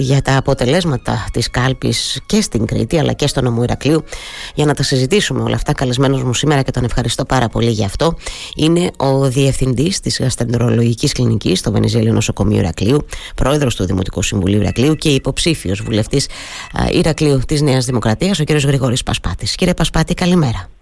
για τα αποτελέσματα της κάλπης και στην Κρήτη αλλά και στο νομό Ηρακλείου για να τα συζητήσουμε όλα αυτά καλεσμένος μου σήμερα και τον ευχαριστώ πάρα πολύ για αυτό είναι ο Διευθυντής της Γαστρεντερολογικής Κλινικής στο Βενιζέλιο Νοσοκομείο Ηρακλείου πρόεδρος του Δημοτικού Συμβουλίου Ηρακλείου και υποψήφιος βουλευτής Ηρακλείου της Νέας Δημοκρατίας ο κ. Γρηγόρης Πασπάτης. Κύριε Πασπάτη καλημέρα.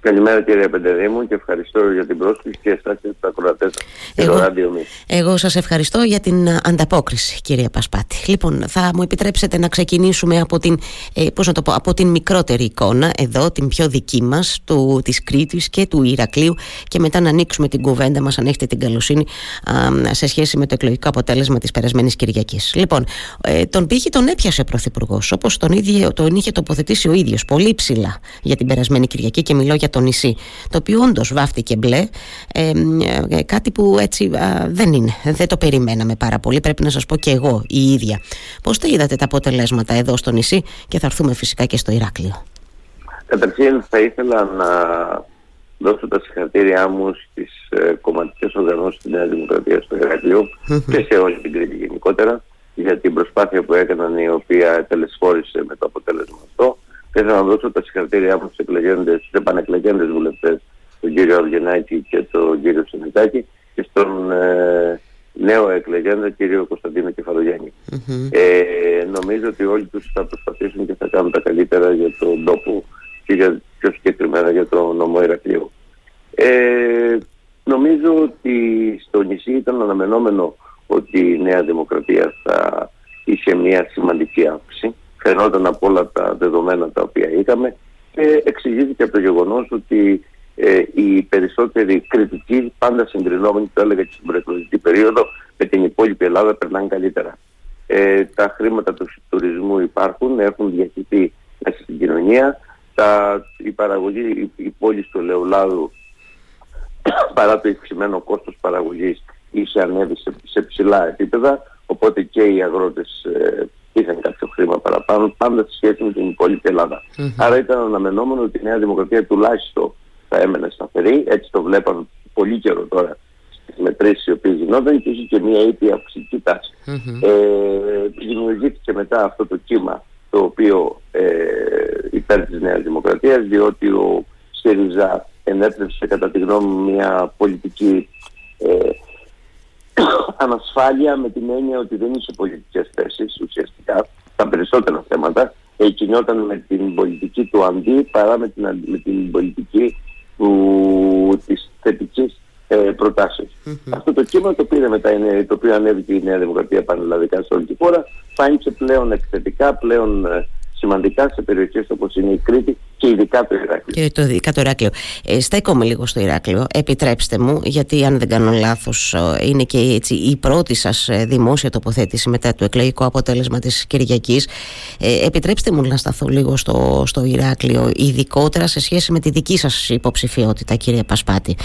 Καλημέρα κύριε Πεντεδήμου και ευχαριστώ για την πρόσκληση και εσάς και τους ακροατές και το ράδιο Εγώ σας ευχαριστώ για την ανταπόκριση κύριε Πασπάτη. Λοιπόν θα μου επιτρέψετε να ξεκινήσουμε από την, ε, πώς να το πω, από την μικρότερη εικόνα εδώ, την πιο δική μας, του, της Κρήτης και του Ηρακλείου και μετά να ανοίξουμε την κουβέντα μας αν έχετε την καλοσύνη α, σε σχέση με το εκλογικό αποτέλεσμα της περασμένης Κυριακής. Λοιπόν, ε, τον πήγε τον έπιασε ο Πρωθυπουργός όπως τον, ίδιο, τον είχε τοποθετήσει ο ίδιος πολύ ψηλά για την περασμένη Κυριακή και μιλώ για το νησί, το οποίο όντως βάφτηκε μπλε, ε, ε, κάτι που έτσι δεν είναι, δεν το περιμέναμε πάρα πολύ, πρέπει να σας πω και εγώ η ίδια. Πώς τα είδατε τα αποτελέσματα εδώ στο νησί και θα έρθουμε φυσικά και στο Ηράκλειο; Καταρχήν θα ήθελα να δώσω τα συγχαρητήριά μου στις ε, κομματικές οργανώσεις της Νέας Δημοκρατίας στο Ηράκλειο και σε όλη την Κρήτη γενικότερα για την προσπάθεια που έκαναν η οποία τελεσφόρησε με το αποτέλεσμα αυτό Θέλω να δώσω τα συγχαρητήριά μου στους εκλεγέντες, στους επανεκλεγέντες βουλευτές, τον κύριο Αργενάκη και τον κύριο Συνετάκη και στον ε, νέο εκλεγέντα κύριο Κωνσταντίνο Ε, νομίζω ότι όλοι τους θα προσπαθήσουν και θα κάνουν τα καλύτερα για τον τόπο και για, πιο συγκεκριμένα για το νομό Ηρακλείου. Ε, νομίζω ότι στο νησί ήταν αναμενόμενο ότι η Νέα Δημοκρατία θα είχε μια σημαντική αύξηση φαινόταν από όλα τα δεδομένα τα οποία είχαμε και εξηγήθηκε από το γεγονός ότι ε, οι περισσότεροι κριτικοί πάντα συγκρινόμενοι, το έλεγα και στην προεκλογική περίοδο, με την υπόλοιπη Ελλάδα περνάνε καλύτερα. Ε, τα χρήματα του τουρισμού υπάρχουν, έχουν διαχειριστεί μέσα στην κοινωνία. Τα, η παραγωγή, η, η πόλη του Ελαιολάδου, παρά το υψημένο κόστος παραγωγής, είχε ανέβει σε, σε ψηλά επίπεδα, οπότε και οι αγρότες ε, είχαν κάποιο χρήμα παραπάνω, πάντα σε σχέση με την υπόλοιπη Άρα ήταν αναμενόμενο ότι η Νέα Δημοκρατία τουλάχιστον θα έμενε σταθερή, έτσι το βλέπαμε πολύ καιρό τώρα στις μετρήσεις οι οποίες γινόταν και είχε και μια ήπια αυξητική τάση. Ε, δημιουργήθηκε μετά αυτό το κύμα το οποίο ε, υπέρ της Νέας Δημοκρατίας διότι ο ΣΥΡΙΖΑ ενέπνευσε κατά τη γνώμη μου μια πολιτική ε, ανασφάλεια με την έννοια ότι δεν είχε πολιτικές θέσεις ουσιαστικά τα περισσότερα θέματα. Κινιόταν με την πολιτική του αντί παρά με την, με την πολιτική του, της θετικής ε, προτασης Αυτό το κύμα το πήρε μετά, το οποίο ανέβηκε η Νέα Δημοκρατία πανελλαδικά σε όλη τη χώρα, φάνηκε πλέον εκθετικά, πλέον ε, σημαντικά σε περιοχές όπως είναι η Κρήτη και ειδικά το Ηράκλειο. Και το ειδικά το Ηράκλειο. Ε, στέκομαι λίγο στο Ηράκλειο. Επιτρέψτε μου, γιατί αν δεν κάνω λάθος είναι και έτσι η πρώτη σας ε, δημόσια τοποθέτηση μετά το εκλογικό αποτέλεσμα της Κυριακής. Ε, επιτρέψτε μου να σταθώ λίγο στο, στο Ηράκλειο, ειδικότερα σε σχέση με τη δική σας υποψηφιότητα, κύριε Πασπάτη.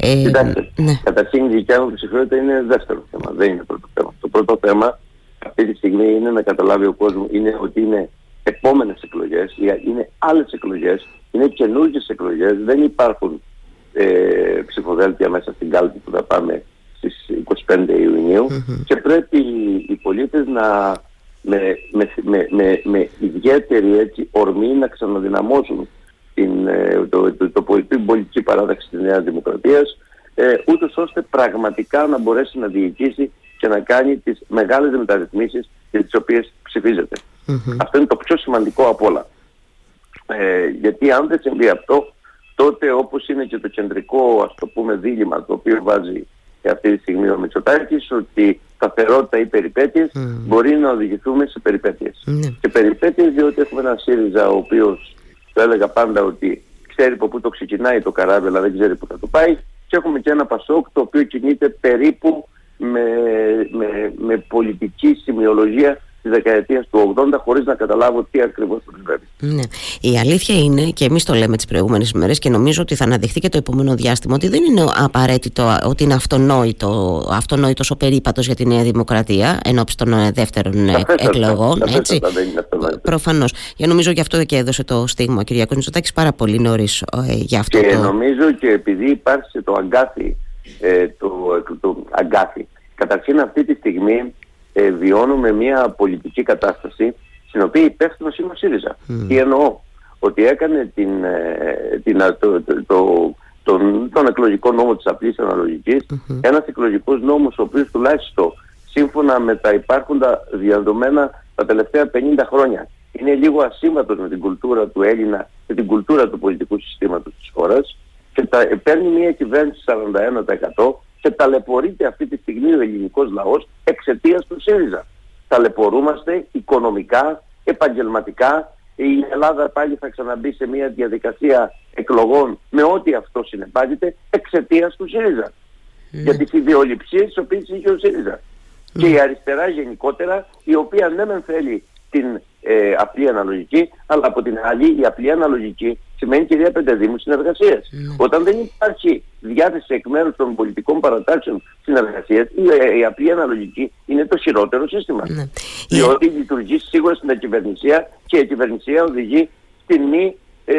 Ε, Κοιτάξτε, ναι. καταρχήν η δικιά μου υποψηφιότητα είναι δεύτερο θέμα, δεν είναι πρώτο θέμα. Το πρώτο θέμα αυτή τη στιγμή είναι να καταλάβει ο κόσμος είναι ότι είναι επόμενες εκλογές, είναι άλλες εκλογές, είναι καινούργιες εκλογές, δεν υπάρχουν ε, ψηφοδέλτια μέσα στην κάλπη που θα πάμε στις 25 ιουνιου και πρέπει οι πολίτες να με, με, με, με, με ιδιαίτερη έτσι, ορμή να ξαναδυναμώσουν την, ε, το, το, το, την πολιτική παράδοξη της Νέας Δημοκρατίας ε, ούτως ώστε πραγματικά να μπορέσει να διοικήσει και να κάνει τις μεγάλες μεταρρυθμίσεις για τις οποίες ψηφίζεται. Αυτό είναι το πιο σημαντικό από όλα. Ε, γιατί αν δεν συμβεί αυτό, τότε όπως είναι και το κεντρικό ας το πούμε δίλημα το οποίο βάζει και αυτή τη στιγμή ο Μητσοτάκης ότι σταθερότητα ή περιπέτειες μπορεί να οδηγηθούμε σε περιπέτειες. Mm. Και περιπέτειες διότι έχουμε ένα ΣΥΡΙΖΑ ο οποίος το έλεγα πάντα ότι ξέρει από πού το ξεκινάει το καράβι αλλά δεν ξέρει πού θα το πάει και έχουμε και ένα Πασόκ το οποίο κινείται περίπου με, με, με πολιτική σημειολογία της δεκαετίας του 80 χωρίς να καταλάβω τι ακριβώς συμβαίνει. Ναι. Η αλήθεια είναι, και εμείς το λέμε τις προηγούμενες ημέρε και νομίζω ότι θα αναδειχθεί και το επόμενο διάστημα, ότι δεν είναι απαραίτητο ότι είναι αυτονόητο αυτονόητος ο περίπατος για τη Νέα Δημοκρατία ενώπιση των ε, δεύτερων ε, εκλογών. Έτσι. Προφανώς. Και νομίζω γι' αυτό και έδωσε το στίγμα ο κ. Μητσοτάκη πάρα πολύ νωρίς ε, για αυτό. Και το... νομίζω και επειδή υπάρχει το αγκάθι, ε, το, το αγκάθι. Καταρχήν αυτή τη στιγμή ε, βιώνουμε μια πολιτική κατάσταση στην οποία υπεύθυνο είναι ο ΣΥΡΙΖΑ. Τι εννοώ, ότι έκανε την, ε, την, το, το, τον, τον εκλογικό νόμο της απλής αναλογικής, mm-hmm. ένας εκλογικός νόμος ο οποίος τουλάχιστον σύμφωνα με τα υπάρχοντα διαδομένα τα τελευταία 50 χρόνια είναι λίγο ασύμβατος με την κουλτούρα του Έλληνα και την κουλτούρα του πολιτικού συστήματος της χώρας και τα, παίρνει μια κυβέρνηση 41% και ταλαιπωρείται αυτή τη στιγμή ο ελληνικός λαός εξαιτίας του ΣΥΡΙΖΑ. Ταλαιπωρούμαστε οικονομικά, επαγγελματικά, η Ελλάδα πάλι θα ξαναμπεί σε μια διαδικασία εκλογών με ό,τι αυτό συνεπάγεται εξαιτίας του ΣΥΡΙΖΑ. Ναι. Για τις ιδεολειψίες τις οποίες είχε ο ΣΥΡΙΖΑ. Και η αριστερά γενικότερα, η οποία δεν ναι θέλει την ε, απλή αναλογική, αλλά από την άλλη η απλή αναλογική σημαίνει κυρία Πεντεδήμου συνεργασία. Mm. Όταν δεν υπάρχει διάθεση εκ μέρους των πολιτικών παρατάξεων συνεργασία, η, ε, η απλή αναλογική είναι το χειρότερο σύστημα. Mm. Διότι yeah. λειτουργεί σίγουρα στην κυβερνησία και η κυβερνησία οδηγεί στην μη, ε,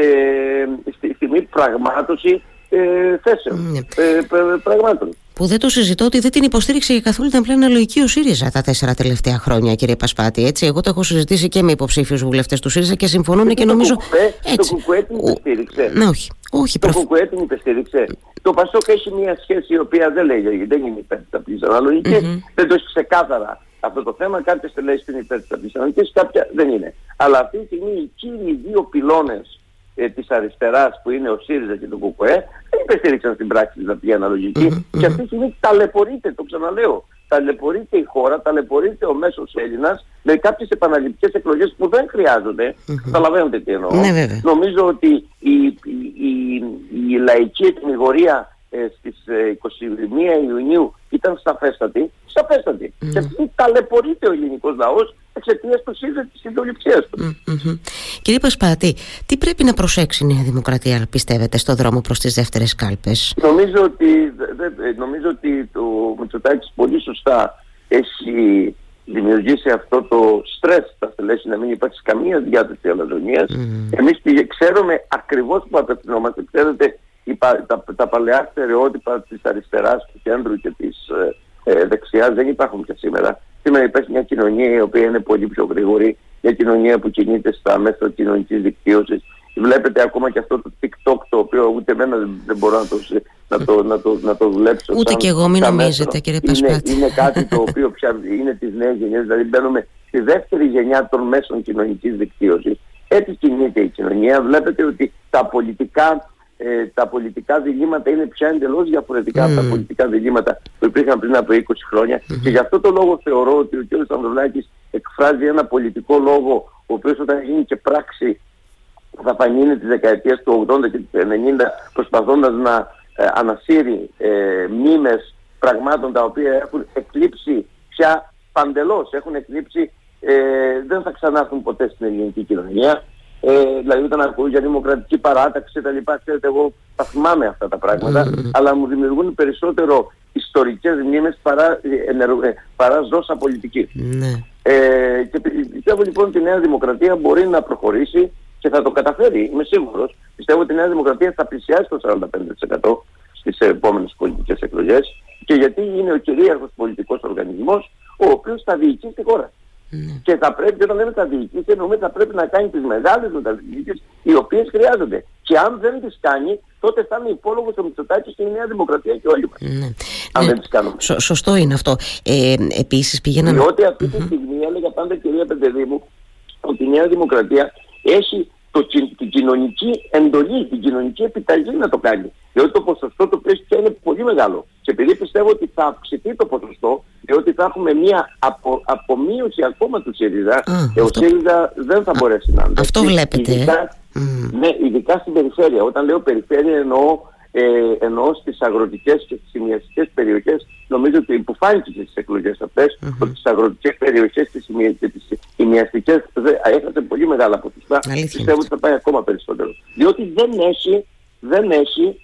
στη, στη μη πραγμάτωση ε, θέσεων, mm. ε, πραγμάτων που δεν το συζητώ ότι δεν την υποστήριξε καθόλου την απλή αναλογική ο ΣΥΡΙΖΑ τα τέσσερα τελευταία χρόνια, κύριε Πασπάτη. Έτσι, εγώ το έχω συζητήσει και με υποψήφιους βουλευτές του ΣΥΡΙΖΑ και συμφωνούν και, και νομίζω. Το έτσι. Το κουκουέ την υποστήριξε. Ναι, όχι. όχι το προφ... κουκουέ την υποστήριξε. Το Πασόκ έχει μια σχέση η οποία δεν λέει, δεν είναι υπέρ της απλή αναλογικής. Mm-hmm. Δεν το έχει ξεκάθαρα αυτό το θέμα. Κάποιες το λέει στην υπέρ της απλή αναλογικής, κάποια δεν είναι. Αλλά αυτή τη στιγμή οι κύριοι δύο πυλώνες ε, της αριστεράς που είναι ο ΣΥΡΙΖΑ και το ΚΚΕ δεν υπεστήριξαν στην πράξη την απλή αναλογική και αυτή τη στιγμή ταλαιπωρείται, το ξαναλέω. Ταλαιπωρείται η χώρα, ταλαιπωρείται ο μέσος Έλληνας με κάποιες επαναληπτικές εκλογές που δεν χρειάζονται. Καταλαβαίνετε τι εννοώ. Ναι, Νομίζω ότι η, η, η, η λαϊκή εκμηγορία ε, στις 21 ε, Ιουνίου ήταν σταφέστατη, σταφέστατη. Mm. Και αυτή ταλαιπωρείται ο ελληνικός λαός εξαιτίας του ΣΥΡΙΖΑ της συντοληψία του. Mm-hmm. Κύριε Πασπάτη, τι πρέπει να προσέξει η Νέα Δημοκρατία, πιστεύετε, στον δρόμο προς τις δεύτερες κάλπες; Νομίζω ότι, νομίζω ότι το Μητσοτάκης πολύ σωστά έχει δημιουργήσει αυτό το στρες στα στελέχη να μην υπάρξει καμία διάθεση αλαζονίας. Mm. Εμείς ξέρουμε ακριβώς που απευθυνόμαστε. Ξέρετε, τα, τα παλαιά στερεότυπα της αριστεράς, του κέντρου και της ε, ε δεξιάς δεν υπάρχουν και σήμερα. Σήμερα υπάρχει μια κοινωνία η οποία είναι πολύ πιο γρήγορη, μια κοινωνία που κινείται στα μέσα κοινωνικής δικτύωσης. Βλέπετε ακόμα και αυτό το TikTok το οποίο ούτε εμένα δεν μπορώ να το, να το, να το, να το δουλέψω. Ούτε και εγώ, μην νομίζετε κύριε Πασπάτη. Είναι, είναι κάτι το οποίο πια είναι της νέας γενιάς, δηλαδή μπαίνουμε στη δεύτερη γενιά των μέσων κοινωνικής δικτύωσης. Έτσι κινείται η κοινωνία. Βλέπετε ότι τα πολιτικά ε, τα πολιτικά διλήμματα είναι πια εντελώς διαφορετικά από τα πολιτικά διλήμματα που υπήρχαν πριν από 20 χρόνια. Και γι' αυτό το λόγο θεωρώ ότι ο κ. Ανδρουλάκης εκφράζει ένα πολιτικό λόγο, ο οποίος όταν γίνει και πράξη θα φανεί τη δεκαετία του 80 και του 90, προσπαθώντας να ε, ανασύρει ε, μνήμες πραγμάτων τα οποία έχουν εκλείψει πια παντελώς. Έχουν εκλείψει, ε, δεν θα ξανάρθουν ποτέ στην ελληνική κοινωνία. Ε, δηλαδή όταν ακούω για δημοκρατική παράταξη κτλ. Ξέρετε, εγώ τα θυμάμαι αυτά τα πράγματα, mm. αλλά μου δημιουργούν περισσότερο ιστορικές μνήμες παρά, ε, ενεργο, ε, παρά ζώσα πολιτική. Mm. Ε, και πιστεύω λοιπόν ότι η Νέα Δημοκρατία μπορεί να προχωρήσει και θα το καταφέρει, είμαι σίγουρος. Πιστεύω ότι η Νέα Δημοκρατία θα πλησιάσει το 45% στις επόμενες πολιτικές εκλογές και γιατί είναι ο κυρίαρχος πολιτικός οργανισμός ο οποίος θα διοικήσει τη χώρα. Ναι. Και θα πρέπει, όταν λέμε θα διοικήσει, εννοούμε θα πρέπει να κάνει τις μεγάλες μεταρρυθμίσεις οι οποίες χρειάζονται. Και αν δεν τις κάνει, τότε θα είναι υπόλογος ο Μητσοτάκης και η Νέα Δημοκρατία και όλοι μας. Ναι. Αν ναι. δεν τις κάνουμε. Σω, σωστό είναι αυτό. Ε, Επίσης πήγαιναν. Διότι αυτή τη στιγμή έλεγα πάντα κυρία Πεντεδήμου ότι η Νέα Δημοκρατία έχει το, την κοινωνική εντολή, την κοινωνική επιταγή να το κάνει. Διότι το ποσοστό του πια είναι πολύ μεγάλο. Και επειδή πιστεύω ότι θα αυξηθεί το ποσοστό, διότι θα έχουμε μια απο, απομείωση ακόμα του ΣΥΡΙΖΑ, και ο ΣΥΡΙΖΑ δεν θα μπορέσει να είναι. Αυτό βλέπετε. Ειδικά, Ναι, ειδικά στην περιφέρεια. Όταν λέω περιφέρεια εννοώ ε, εννοώ στις αγροτικές και στις ημιαστικές περιοχές νομίζω ότι που φάνηκε στις εκλογές αυτές mm-hmm. ότι στις αγροτικές περιοχές και στις ημιαστικές έχασε πολύ μεγάλα ποσοστά πιστεύω ότι θα πάει ακόμα περισσότερο διότι δεν έχει δεν έχει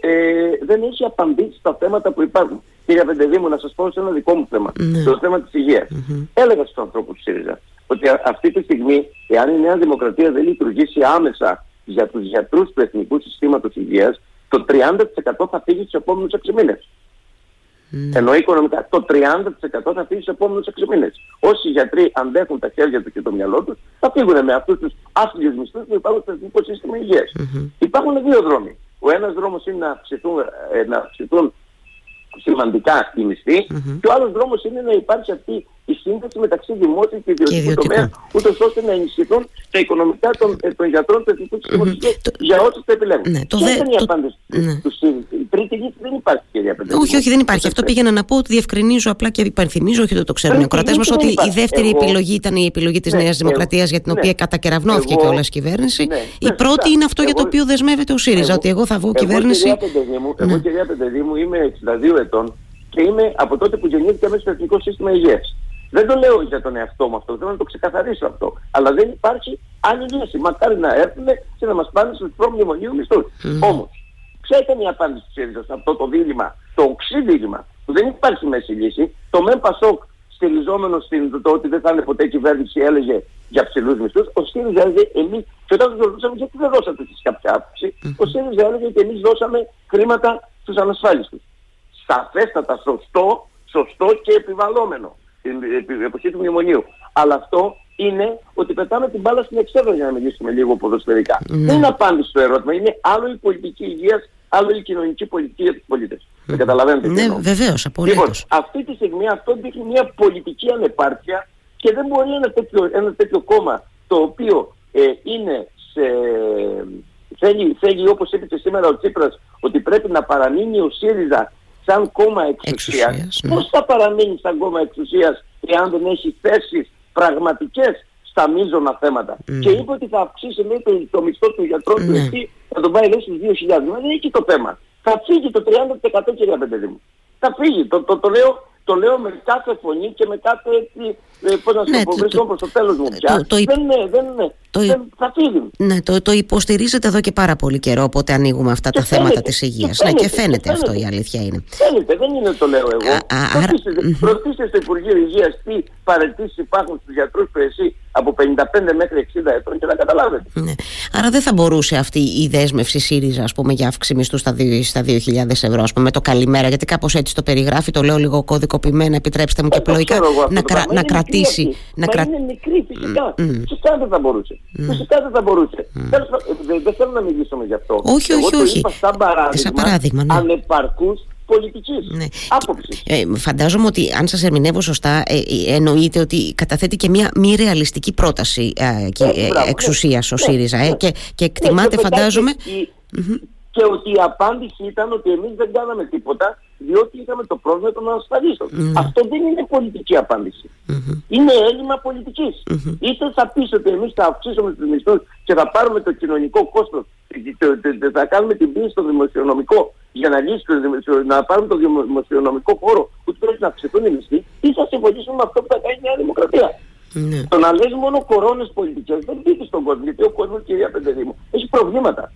ε, δεν έχει απαντήσει στα θέματα που υπάρχουν. Κύριε Πεντεδήμου, να σας πω σε ένα δικό μου θέμα, mm-hmm. το θέμα της υγείας. Mm-hmm. Έλεγα στους ανθρώπους του ΣΥΡΙΖΑ ότι αυτή τη στιγμή, εάν η Νέα Δημοκρατία δεν λειτουργήσει άμεσα για τους γιατρούς του Εθνικού Συστήματος Υγείας, το 30% θα φύγει στους επόμενους 6 μήνες. Ναι. Ενώ οικονομικά το 30% θα φύγει στους επόμενους 6 μήνες. Όσοι γιατροί αντέχουν τα χέρια τους και το μυαλό τους θα φύγουν με αυτούς τους άθλιους μισθούς που υπάρχουν στο εθνικό σύστημα υγείας. Mm-hmm. Υπάρχουν δύο δρόμοι. Ο ένας δρόμος είναι να αυξηθούν, ε, να αυξηθούν σημαντικά οι μισθοί mm-hmm. και ο άλλος δρόμος είναι να υπάρξει αυτή η σύνδεση μεταξύ δημόσιου και ιδιωτικού τομέα, ούτως ώστε να ενισχυθούν τα οικονομικά των, ε, των γιατρών του Εθνικού Συστήματος για όσους το επιλέγουν. Ναι, το Ποια είναι η απάντηση ναι. τους ΣΥΡΙΖΑ. Η τρίτη λύση δεν υπάρχει, κυρία Πεντέλη. Όχι, όχι, δεν υπάρχει. Αυτό πήγαινα να πω ότι διευκρινίζω απλά και υπενθυμίζω, όχι ότι το ξέρουν οι ακροατές μας, ότι η δεύτερη επιλογή ήταν η επιλογή της ναι, Νέας Δημοκρατίας για την οποία κατακεραυνώθηκε και όλα η κυβέρνηση. Η πρώτη είναι αυτό για το οποίο δεσμεύεται ο ΣΥΡΙΖΑ, ότι εγώ θα βγω κυβέρνηση. Εγώ, κυρία Πεντελή μου, είμαι 62 ετών και είμαι από τότε που γεννήθηκα μέσα στο Εθνικό Σύστημα Υγείας. Δεν το λέω για τον εαυτό μου αυτό, θέλω να το ξεκαθαρίσω αυτό. Αλλά δεν υπάρχει άλλη λύση. Μακάρι να έρθουν και να μας πάνε στους προμνημονίου μισθούς. Mm. Όμως, ποια ήταν η απάντηση της ΣΥΡΙΖΑ σε αυτό το δίλημα, το οξύ δίλημα, που δεν υπάρχει μέση λύση. Το ΜΕΜ Πασόκ στηριζόμενο στην το ότι δεν θα είναι ποτέ κυβέρνηση έλεγε για ψηλούς μισθούς. Ο ΣΥΡΙΖΑ έλεγε εμεί, και όταν τους ρωτούσαμε γιατί δεν δώσατε εσείς κάποια άποψη, mm. ο ΣΥΡΙΖΑ έλεγε ότι εμείς δώσαμε χρήματα στους ανασφάλιστους. Σαφέστατα σωστό, σωστό και επιβαλλόμενο την εποχή του μνημονίου. Αλλά αυτό είναι ότι πετάμε την μπάλα στην εξέδρα για να μιλήσουμε λίγο ποδοσφαιρικά. Mm. Δεν είναι απάντηση στο ερώτημα. Είναι άλλο η πολιτική υγείας, άλλο η κοινωνική πολιτική για τους πολίτες. Mm. Δεν καταλαβαίνετε. Ναι, βεβαίως, απολύτως. Λοιπόν, αυτή τη στιγμή αυτό δείχνει μια πολιτική ανεπάρκεια και δεν μπορεί ένα τέτοιο, ένα τέτοιο κόμμα το οποίο ε, είναι σε, θέλει, θέλει όπως είπε και σήμερα ο Τσίπρας ότι πρέπει να παραμείνει ο ΣΥΡΙΖΑ σαν κόμμα εξουσίας, ναι. πώς θα παραμείνει σαν κόμμα εξουσίας εάν δεν έχει θέσεις πραγματικές στα μείζωνα θέματα. Mm. Και είπε ότι θα αυξήσει λέει, το, το μισθό του γιατρού mm. του ναι. εκεί, θα τον πάει λέει στους 2.000. δεν είναι εκεί το θέμα. Θα φύγει το 30% κυρία Πεντελή μου. Θα φύγει. Το, το, το λέω το λέω με κάθε φωνή και με κάθε έτσι, ε, πώς να σου ναι, πω, βρίσκω προς το τέλος μου πια. Το, το, δεν είναι, δεν είναι. Το, δεν, θα φύγει. Ναι, το, το υποστηρίζετε εδώ και πάρα πολύ καιρό, οπότε ανοίγουμε αυτά και τα φαίνεται, θέματα της υγείας. ναι, και φαίνεται, αυτό η αλήθεια είναι. Φαίνεται, δεν είναι το λέω εγώ. Ρωτήστε στο Υπουργείο Υγείας τι παρετήσεις υπάρχουν στους γιατρούς του εσύ από 55 μέχρι 60 ετών και να καταλάβετε. Ναι. Άρα δεν θα μπορούσε αυτή η δέσμευση ΣΥΡΙΖΑ ας πούμε, για αύξηση μισθού στα 2.000 ευρώ, ας πούμε, με το καλημέρα, γιατί κάπως έτσι το περιγράφει, το λέω λίγο κωδικοποιημένα, επιτρέψτε μου και ε, πλοϊκά, να, κρα, να κρατήσει. Να κρα... είναι μικρή, φυσικά. Mm. Φυσικά δεν θα μπορούσε. Mm. Φυσικά δεν θα μπορούσε. Mm. Δεν θέλω να μιλήσουμε γι' αυτό. Όχι, όχι, Εγώ όχι. είπα σαν παράδειγμα, σαν παράδειγμα ναι. ανεπαρκούς πολιτικής ναι. άποψης. Ε, φαντάζομαι ότι αν σας ερμηνεύω σωστά ε, ε εννοείται ότι καταθέτει και μια μη ρεαλιστική πρόταση ε, και, ε, ε εξουσίας ο ναι, ΣΥΡΙΖΑ ε, ναι. και, και εκτιμάται φαντάζομαι... Η, και ότι η απάντηση ήταν ότι εμείς δεν κάναμε τίποτα διότι είχαμε το πρόβλημα των ασφαλιστων Αυτό δεν είναι πολιτική Είναι έλλειμμα πολιτικής. Είτε θα πεις ότι εμείς θα αυξήσουμε τους μισθούς και θα πάρουμε το κοινωνικό κόστος θα κάνουμε την πίεση στο δημοσιονομικό για να λύσει να πάρουμε το δημοσιονομικό χώρο που πρέπει να αυξηθούν οι μισθοί ή θα συμφωνήσουμε με αυτό που θα κάνει η Νέα Δημοκρατία. Ναι. Το να λες μόνο κορώνες πολιτικές δεν μπήκε στον κόσμο γιατί ο κόσμος κυρία Πεντεδήμου έχει προβλήματα.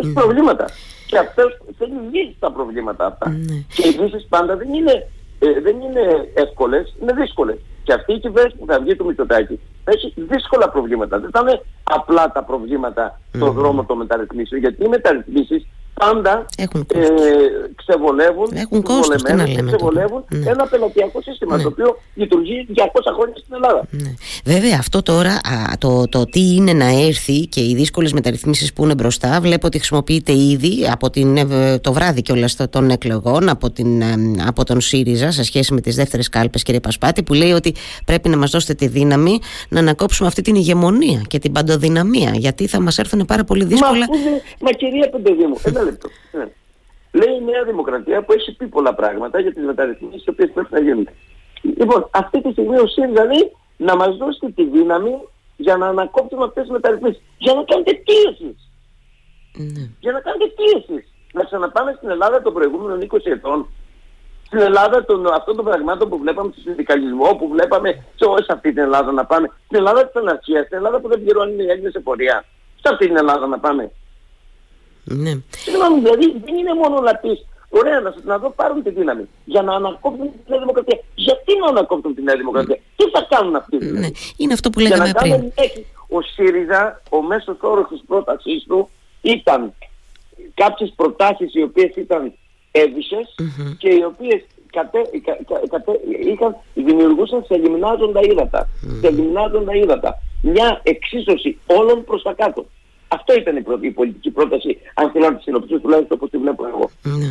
Έχει προβλήματα. Και αυτό θέλει λύσει τα προβλήματα αυτά. Ναι. Και οι λύσεις πάντα δεν είναι, ε, δεν είναι εύκολες, είναι δύσκολες. Και αυτή η κυβέρνηση που θα βγει του Μητσοτάκη θα έχει δύσκολα προβλήματα. Δεν θα είναι απλά τα προβλήματα στον δρόμο των μεταρρυθμίσεων. Γιατί οι μεταρρυθμίσεις πάντα Έχουν ε, ξεβολεύουν, Έχουν κόστος, και ξεβολεύουν ναι. ένα πελατειακό σύστημα ναι. το οποίο λειτουργεί 200 χρόνια στην Ελλάδα. Ναι. Βέβαια αυτό τώρα α, το, το τι είναι να έρθει και οι δύσκολες μεταρρυθμίσεις που είναι μπροστά βλέπω ότι χρησιμοποιείται ήδη από την, ε, το βράδυ και όλα των εκλογών από, την, ε, από τον ΣΥΡΙΖΑ σε σχέση με τις δεύτερες κάλπες κύριε Πασπάτη που λέει ότι πρέπει να μας δώσετε τη δύναμη να ανακόψουμε αυτή την ηγεμονία και την παντοδυναμία γιατί θα μας έρθουν πάρα πολύ δύσκολα. Μα, μα κυρία Πεντεδί ένα λεπτό. Ναι. Λέει η Νέα Δημοκρατία που έχει πει πολλά πράγματα για τις μεταρρυθμίσεις οι οποίες πρέπει να γίνουν. Λοιπόν, αυτή τη στιγμή ο ΣΥΡΙΖΑ λέει να μας δώσετε τη δύναμη για να ανακόψουμε αυτές τις μεταρρυθμίσεις. Για να κάνετε τι εσείς. Ναι. Για να κάνετε τι εσείς. Να ξαναπάμε στην Ελλάδα των προηγούμενων 20 ετών στην Ελλάδα των, αυτών των πραγμάτων που βλέπαμε στο συνδικαλισμό, που βλέπαμε σε όλη αυτή την Ελλάδα να πάμε. Στην Ελλάδα της αναρχίας, στην Ελλάδα που δεν πληρώνουν οι Έλληνες σε πορεία. Σε αυτή την Ελλάδα να πάμε. Ναι. Συγγνώμη, δηλαδή δεν είναι μόνο να πεις Ωραία, να, να δω πάρουν τη δύναμη για να ανακόψουν την Νέα Δημοκρατία. Γιατί να ανακόψουν την Νέα Δημοκρατία, τι θα κάνουν αυτοί. Δηλαδή; Ναι, είναι αυτό που λέγαμε πριν. Κάνουν, ο ΣΥΡΙΖΑ, ο μέσος όρος της πρότασής του ήταν κάποιες προτάσεις οι οποίες ήταν εβυσες και οι οποίες κατέ, κατέ, είχαν, δημιουργούσαν σε γυμνάζοντα ύδατα. Mm. Σε γυμνάζοντα ύδατα. Μια εξίσωση όλων προς τα κάτω. Αυτό ήταν η, πρώτη, η πολιτική πρόταση, αν θέλω να τη συνοψίσω τουλάχιστον όπως τη βλέπω εγώ. Ναι.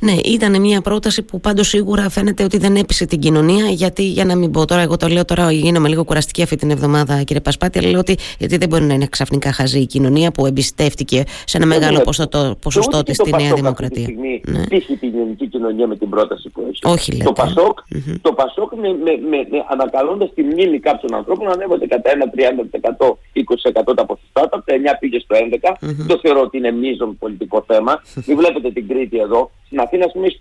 Ναι, ήταν μια πρόταση που πάντως σίγουρα φαίνεται ότι δεν έπεισε την κοινωνία. Γιατί, για να μην πω τώρα, εγώ το λέω τώρα, γίνομαι λίγο κουραστική αυτή την εβδομάδα, κύριε Πασπάτη, αλλά λέω ότι γιατί δεν μπορεί να είναι ξαφνικά χαζή η κοινωνία που εμπιστεύτηκε σε ένα μεγάλο ποσοστό, ποσοστό της στη Νέα Δημοκρατία. Αυτή τη στιγμή ναι. την ελληνική κοινωνία με την πρόταση που έχει. Όχι, λέτε. Το Πασόκ, mm-hmm. το Πασόκ με, με, με, με ανακαλώντα τη μνήμη κάποιων ανθρώπων ανέβονται κατά ένα 30%, 20% τα ποσοστά, από τα 9 πήγε στο 11. Mm-hmm. Το θεωρώ ότι είναι μείζον πολιτικό θέμα. Μην βλέπετε την Κρήτη εδώ στην Αθήνα, ας πούμε, έχει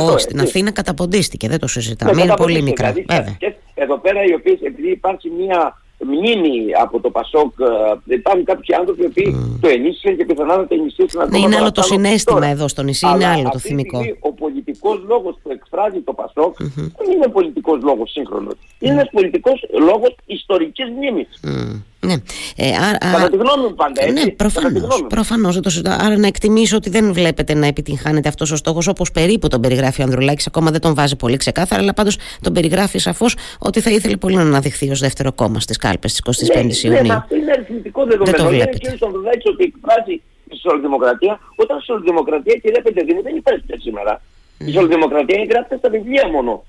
5,5%. Όχι, στην Αθήνα καταποντίστηκε, δεν το συζητάμε. Ναι, είναι πολύ μικρά. Δηλαδή, και εδώ πέρα, οι οποίες, επειδή υπάρχει μια μνήμη από το Πασόκ, ε, υπάρχουν κάποιοι άνθρωποι που mm. το ενίσχυσαν και πιθανά να το ενισχύσουν ακόμα. Ναι, είναι άλλο το συνέστημα τώρα. εδώ στο νησί, είναι άλλο το θυμικό. ο πολιτικός λόγος που εκφράζει το Πασόκ mm-hmm. δεν είναι πολιτικός λόγος σύγχρονος. Mm. Είναι ένας πολιτικός λόγος ιστορικής μνήμης. Mm. Ναι. Ε, άρα, Κατά τη γνώμη μου πάντα, έτσι. Ναι, προφανώς, προφανώς, το Άρα να εκτιμήσω ότι δεν βλέπετε να επιτυγχάνεται αυτός ο στόχος όπως περίπου τον περιγράφει ο Ανδρουλάκης. Ακόμα δεν τον βάζει πολύ ξεκάθαρα, αλλά πάντως τον περιγράφει σαφώς ότι θα ήθελε πολύ να αναδειχθεί ως δεύτερο κόμμα στις κάλπες της 25 η Ιουνίου. Ναι, αυτό είναι αριθμητικό δεδομένο. Δεν το βλέπετε. Είναι ο Ανδρουλάκης ότι εκφράζει τη σοσιαλδημοκρατία, όταν η σοσιαλδημοκρατία, κυρία Πεντεδίνη, δεν υπάρχει σήμερα. Η σοσιαλδημοκρατία γράφεται στα βιβλία μόνο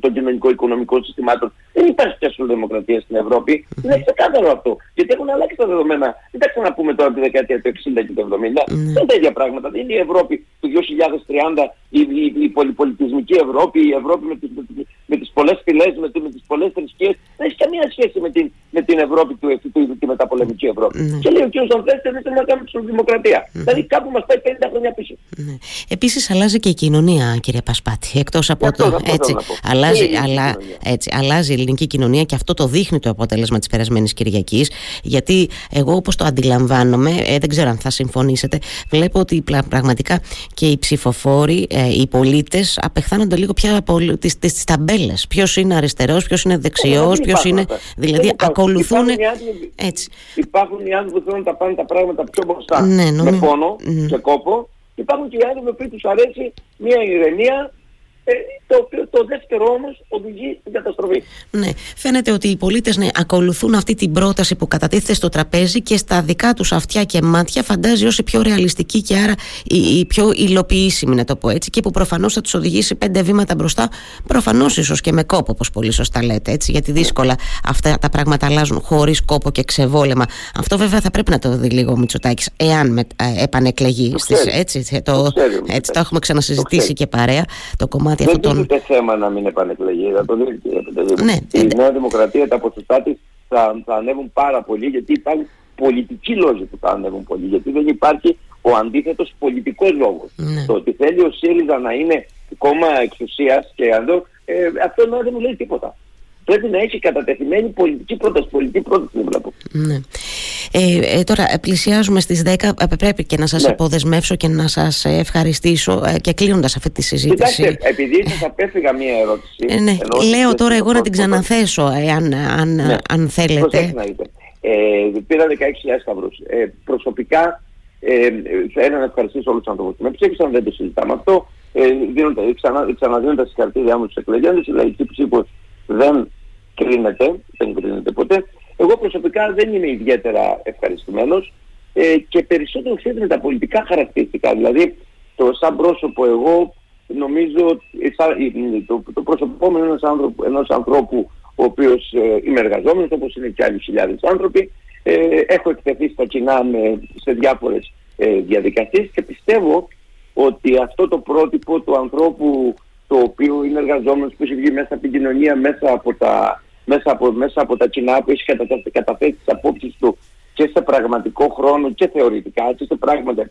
των κοινωνικο-οικονομικών συστημάτων. Δεν υπάρχει πια σοσιαλδημοκρατία στην Ευρώπη. Είναι ξεκάθαρο αυτό. Γιατί έχουν αλλάξει τα δεδομένα. Δεν τα ξαναπούμε τώρα τη δεκαετία του 60 και του 70. Δεν είναι τα ίδια πράγματα. Δεν είναι η Ευρώπη του 2030, η, η, η πολυπολιτισμική Ευρώπη, η Ευρώπη με τις, με τις πολλές φυλές, με, με τις πολλές θρησκείες. Δεν έχει καμία σχέση με την, με την Ευρώπη του του τη μεταπολεμική Ευρώπη. Mm. Και λέει ο κ. Ζανθέστερ δεν θέλει να κάνουμε τη δημοκρατία. Mm. Δηλαδή κάπου μας πάει 50 χρόνια πίσω. Mm. Επίσης αλλάζει και η κοινωνία κύριε Πασπάτη. Εκτός από το... Έτσι, αλλάζει, αλλα, έτσι, αλλάζει η ελληνική κοινωνία και αυτό το δείχνει το αποτέλεσμα της περασμένης Κυριακής γιατί εγώ όπως το αντιλαμβάνομαι, ε, δεν ξέρω αν θα συμφωνήσετε, βλέπω ότι πραγματικά και οι ψηφοφόροι, ε, οι πολίτες απεχθάνονται λίγο πια από τις, τις, τις ταμπέλες. Ποιος είναι αριστερός, ποιος είναι δεξιός, ποιος είναι... Δηλαδή ακολουθούν... Έτσι. Υπάρχουν οι άνθρωποι που θέλουν να πάνε τα πράγματα πιο μπροστά. Ναι, με πόνο και κόπο. Υπάρχουν και οι άνθρωποι που τους αρέσει μια ηρεμία ε, το οποίο το δεύτερο όμως οδηγεί στην καταστροφή. Ναι, φαίνεται ότι οι πολίτες ναι, ακολουθούν αυτή την πρόταση που κατατίθεται στο τραπέζι και στα δικά τους αυτιά και μάτια φαντάζει ως η πιο ρεαλιστική και άρα η, η πιο υλοποιήσιμη να το πω έτσι και που προφανώς θα τους οδηγήσει πέντε βήματα μπροστά προφανώς ίσως και με κόπο όπως πολύ σωστά λέτε έτσι γιατί δύσκολα αυτά τα πράγματα αλλάζουν χωρίς κόπο και ξεβόλεμα. Αυτό βέβαια θα πρέπει να το δει λίγο ο Μητσοτάκης εάν με, ε, επανεκλεγεί. Το, στις, έτσι, το, το, έτσι, το έχουμε ξανασυζητήσει και παρέα το κομμάτι δεν αυτόν Δεν θέμα να μην επανεκλεγεί. Θα το δείτε. Ναι, η ναι. Νέα Δημοκρατία, τα ποσοστά της θα, θα ανέβουν πάρα πολύ γιατί υπάρχουν πολιτικοί λόγοι που θα ανέβουν πολύ. Γιατί δεν υπάρχει ο αντίθετος πολιτικός λόγος. Ναι. Το ότι θέλει ο ΣΥΡΙΖΑ να είναι κόμμα εξουσίας και εδώ, ε, αυτό δεν μου λέει τίποτα πρέπει να έχει κατατεθειμένη πολιτική πρόταση. Πολιτική πρόταση δεν βλέπω. Ναι. Ε, ε, τώρα ε, πλησιάζουμε στις 10 ε, πρέπει και να σας ναι. αποδεσμεύσω και να σας ευχαριστήσω ε, και κλείνοντας αυτή τη συζήτηση Κοιτάξτε, επειδή σας απέφυγα μία ερώτηση ε, ναι. Λέω τώρα εγώ να την ξαναθέσω αν, αν, ναι. αν θέλετε ε, πήρα 16.000 σταυρούς ε, προσωπικά ε, θέλω να ευχαριστήσω όλους τους ανθρώπους που με ψήφισαν δεν το συζητάμε αυτό ε, ξανα, ξαναδίνω τα συγχαρητήριά μου στους εκλεγέντες η λαϊκή ψήφος δεν κρίνεται, δεν κρίνεται ποτέ. Εγώ προσωπικά δεν είμαι ιδιαίτερα ευχαριστημένος ε, και περισσότερο ξέρετε τα πολιτικά χαρακτηριστικά. Δηλαδή το σαν πρόσωπο εγώ νομίζω το, το προσωπικό ενός άνθρωπου, ενός ανθρώπου ο οποίος ε, είμαι εργαζόμενος όπως είναι και άλλοι χιλιάδες άνθρωποι ε, έχω εκτεθεί στα κοινά με, σε διάφορες ε, διαδικασίες και πιστεύω ότι αυτό το πρότυπο του ανθρώπου το οποίο είναι εργαζόμενος που έχει βγει μέσα από την κοινωνία, μέσα από τα, μέσα από, μέσα από τα κοινά που έχει καταθέσει τις απόψεις του και σε πραγματικό χρόνο και θεωρητικά, και σε πράγματα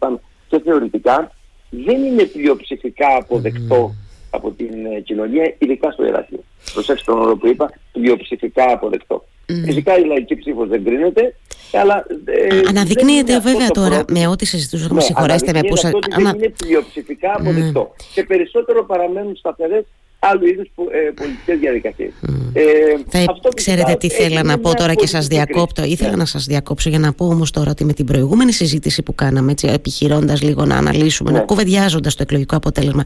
και θεωρητικά, δεν είναι πλειοψηφικά αποδεκτό από την ε, κοινωνία, ειδικά στο Ηράκλειο. Προσέξτε τον όρο που είπα, πλειοψηφικά αποδεκτό. Mm. Φυσικά η λαϊκή ψήφος δεν κρίνεται, αλλά. Ε, αναδεικνύεται βέβαια τώρα με ό,τι συζητούσαμε. Ναι, συγχωρέστε με που σα. Ανα... Δεν είναι πλειοψηφικά αποδεκτό. Mm. Και περισσότερο παραμένουν σταθερές άλλου είδους ε, πολιτικές διαδικασίες. Ε, αυτό ξέρετε τι θέλω να πω τώρα και σας διακόπτω. Ήθελα ναι. να σας διακόψω για να πω όμως τώρα ότι με την προηγούμενη συζήτηση που κάναμε, επιχειρώντας λίγο να αναλύσουμε, ναι. να κουβεντιάζοντας το εκλογικό αποτέλεσμα,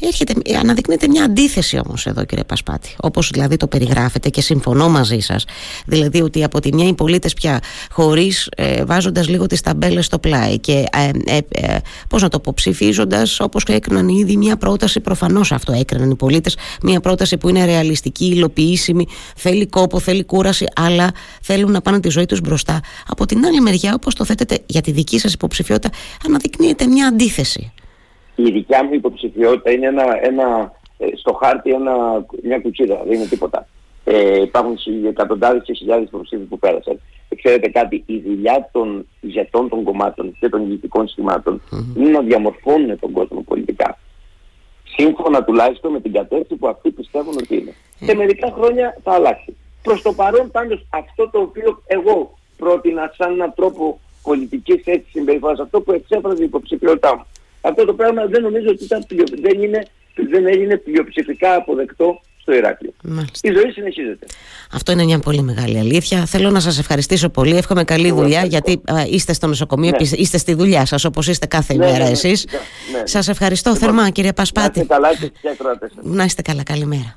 έρχεται, αναδεικνύεται μια αντίθεση όμως εδώ, κύριε Πασπάτη. Όπως δηλαδή το περιγράφετε και συμφωνώ μαζί σας. Δηλαδή ότι από τη μια οι πολίτες πια χωρίς ε, βάζοντας λίγο τις ταμπέλες στο πλάι και ε, ε, ε πώς να το πω, ψηφίζοντας όπως έκριναν ήδη μια πρόταση, προφανώς αυτό έκριναν οι πολίτες μια πρόταση που είναι ρεαλιστική, υλοποιήσιμη, θέλει κόπο, θέλει κούραση, αλλά θέλουν να πάνε τη ζωή τους μπροστά. Από την άλλη μεριά, όπως το θέτετε για τη δική σας υποψηφιότητα, αναδεικνύεται μια αντίθεση. Η δικιά μου υποψηφιότητα είναι ένα, ένα, ε, στο χάρτη ένα, μια κουτσίδα, δεν είναι τίποτα. Ε, υπάρχουν εκατοντάδες και χιλιάδες υποψήφοι που πέρασαν. Ε, ξέρετε κάτι, η δουλειά των ηγετών των κομμάτων και των ηγετικών σχημάτων mm-hmm. είναι να διαμορφώνουν τον κόσμο πολιτικά σύμφωνα τουλάχιστον με την κατεύθυνση που αυτοί πιστεύουν ότι είναι. Mm. Σε μερικά χρόνια θα αλλάξει. Προς το παρόν πάντως αυτό το οποίο εγώ πρότεινα σαν έναν τρόπο πολιτικής έτσι συμπεριφοράς, αυτό που εξέφραζε η υποψηφιότητά μου. Αυτό το πράγμα δεν νομίζω ότι ήταν πλειο, δεν, είναι, δεν έγινε πλειοψηφικά αποδεκτό στο Ηράκλειο. Η ζωή συνεχίζεται. Αυτό είναι μια πολύ μεγάλη αλήθεια. Θέλω να σας ευχαριστήσω πολύ. Εύχομαι καλή δουλειά, γιατί είστε στο νοσοκομείο, ναι. είστε στη δουλειά σας, όπως είστε κάθε ναι, ημέρα ναι, ναι εσείς. Ναι, ναι. Σας ευχαριστώ λοιπόν, θερμά, κύριε Πασπάτη. Να είστε καλά και Να είστε καλά, καλημέρα.